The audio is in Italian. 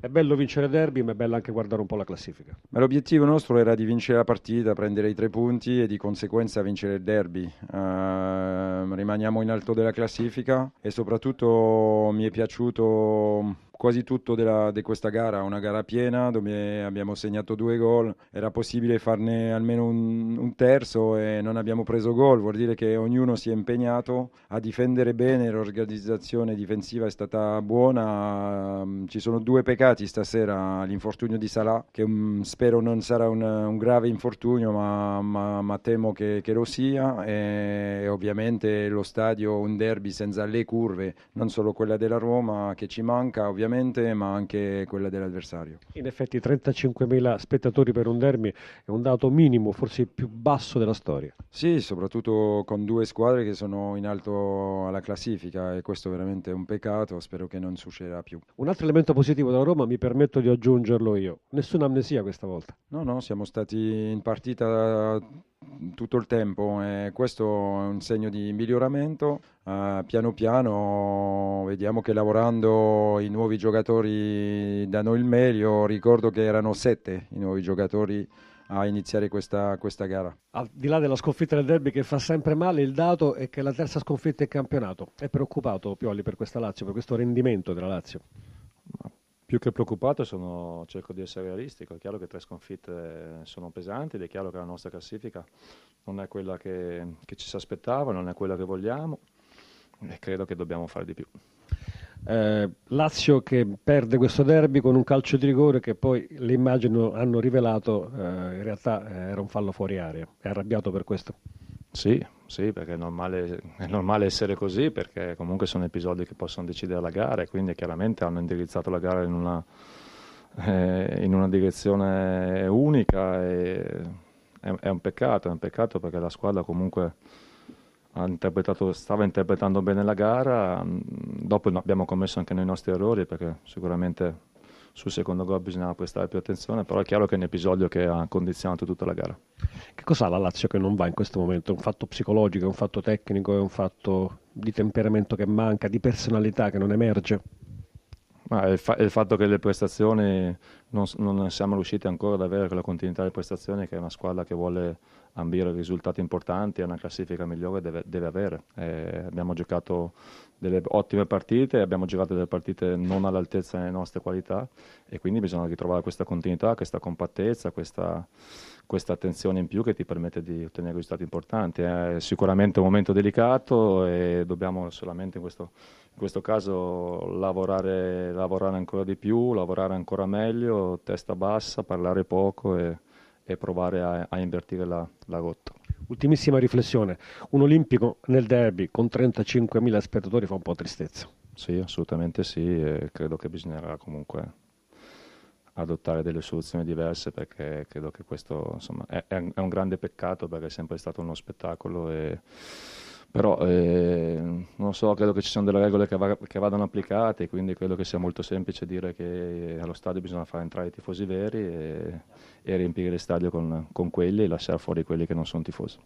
È bello vincere derby, ma è bello anche guardare un po' la classifica. Ma l'obiettivo nostro era di vincere la partita, prendere i tre punti e di conseguenza vincere il derby. Uh, rimaniamo in alto della classifica e soprattutto mi è piaciuto quasi tutto di questa gara, una gara piena dove abbiamo segnato due gol, era possibile farne almeno un, un, terzo e non abbiamo preso gol, vuol dire che ognuno si è impegnato a difendere bene, l'organizzazione difensiva è stata buona, ci sono due peccati stasera, l'infortunio di Salah che um, spero non sarà un, un grave infortunio ma, ma, ma temo che, che, lo sia. E ovviamente lo stadio, un derby senza le curve, non solo quella della Roma che ci manca, ovviamente ovviamente, ma anche quella dell'avversario. In effetti 35.000 spettatori per un derby è un dato minimo, forse il più basso della storia. Sì, soprattutto con due squadre che sono in alto alla classifica e questo veramente è un peccato, spero che non succederà più. Un altro elemento positivo della Roma, mi permetto di aggiungerlo io, nessuna amnesia questa volta. No, no, siamo stati in partita tutto il tempo e questo è un segno di miglioramento. Uh, piano piano vediamo che lavorando i nuovi giocatori danno il meglio. Ricordo che erano sette i nuovi giocatori a iniziare questa, questa, gara. Al di là della sconfitta del derby che fa sempre male, il dato è che la terza sconfitta in campionato. È preoccupato Pioli per questa Lazio, per questo rendimento della Lazio? Più che preoccupato sono, cerco di essere realistico, è chiaro che tre sconfitte sono pesanti ed è chiaro che la nostra classifica non è quella che, che ci si aspettava, non è quella che vogliamo e credo che dobbiamo fare di più. Eh, Lazio che perde questo derby con un calcio di rigore che poi le immagini hanno rivelato eh, in realtà eh, era un fallo fuori area, è arrabbiato per questo? Sì, sì, perché è normale, è normale, essere così, perché comunque sono episodi che possono decidere la gara e quindi chiaramente hanno indirizzato la gara in una, eh, in una direzione unica e è, è, un peccato, è un peccato perché la squadra comunque interpretato, stava interpretando bene la gara, dopo abbiamo commesso anche noi i nostri errori perché sicuramente sul secondo gol bisognava prestare più attenzione, però è chiaro che è un episodio che ha condizionato tutta la gara. Che cos'ha la Lazio che non va in questo momento? È un fatto psicologico, è un fatto tecnico, è un fatto di temperamento che manca, di personalità che non emerge? Ma il, fa- il, fatto che le prestazioni non, non, siamo riusciti ancora ad avere quella continuità di prestazioni che è una squadra che vuole ambire risultati importanti e una classifica migliore deve, deve avere. Eh, abbiamo giocato delle ottime partite, abbiamo giocato delle partite non all'altezza delle nostre qualità e quindi bisogna ritrovare questa continuità, questa compattezza, questa, questa attenzione in più che ti permette di ottenere risultati importanti. È sicuramente un momento delicato e dobbiamo solamente in questo, in questo caso lavorare, lavorare, ancora di più, lavorare ancora meglio, testa bassa, parlare poco e, e provare a, a invertire la, la rotta. Ultimissima riflessione, un olimpico nel derby con 35.000 spettatori fa un po' tristezza. Sì, assolutamente sì, e credo che bisognerà comunque adottare delle soluzioni diverse perché credo che questo insomma, è, è, un grande peccato perché è sempre stato uno spettacolo e, però eh, non so, credo che ci siano delle regole che, va, che, vadano applicate quindi credo che sia molto semplice dire che allo stadio bisogna far entrare i tifosi veri e, e riempire le stadio con, con quelli e lasciare fuori quelli che non sono tifosi.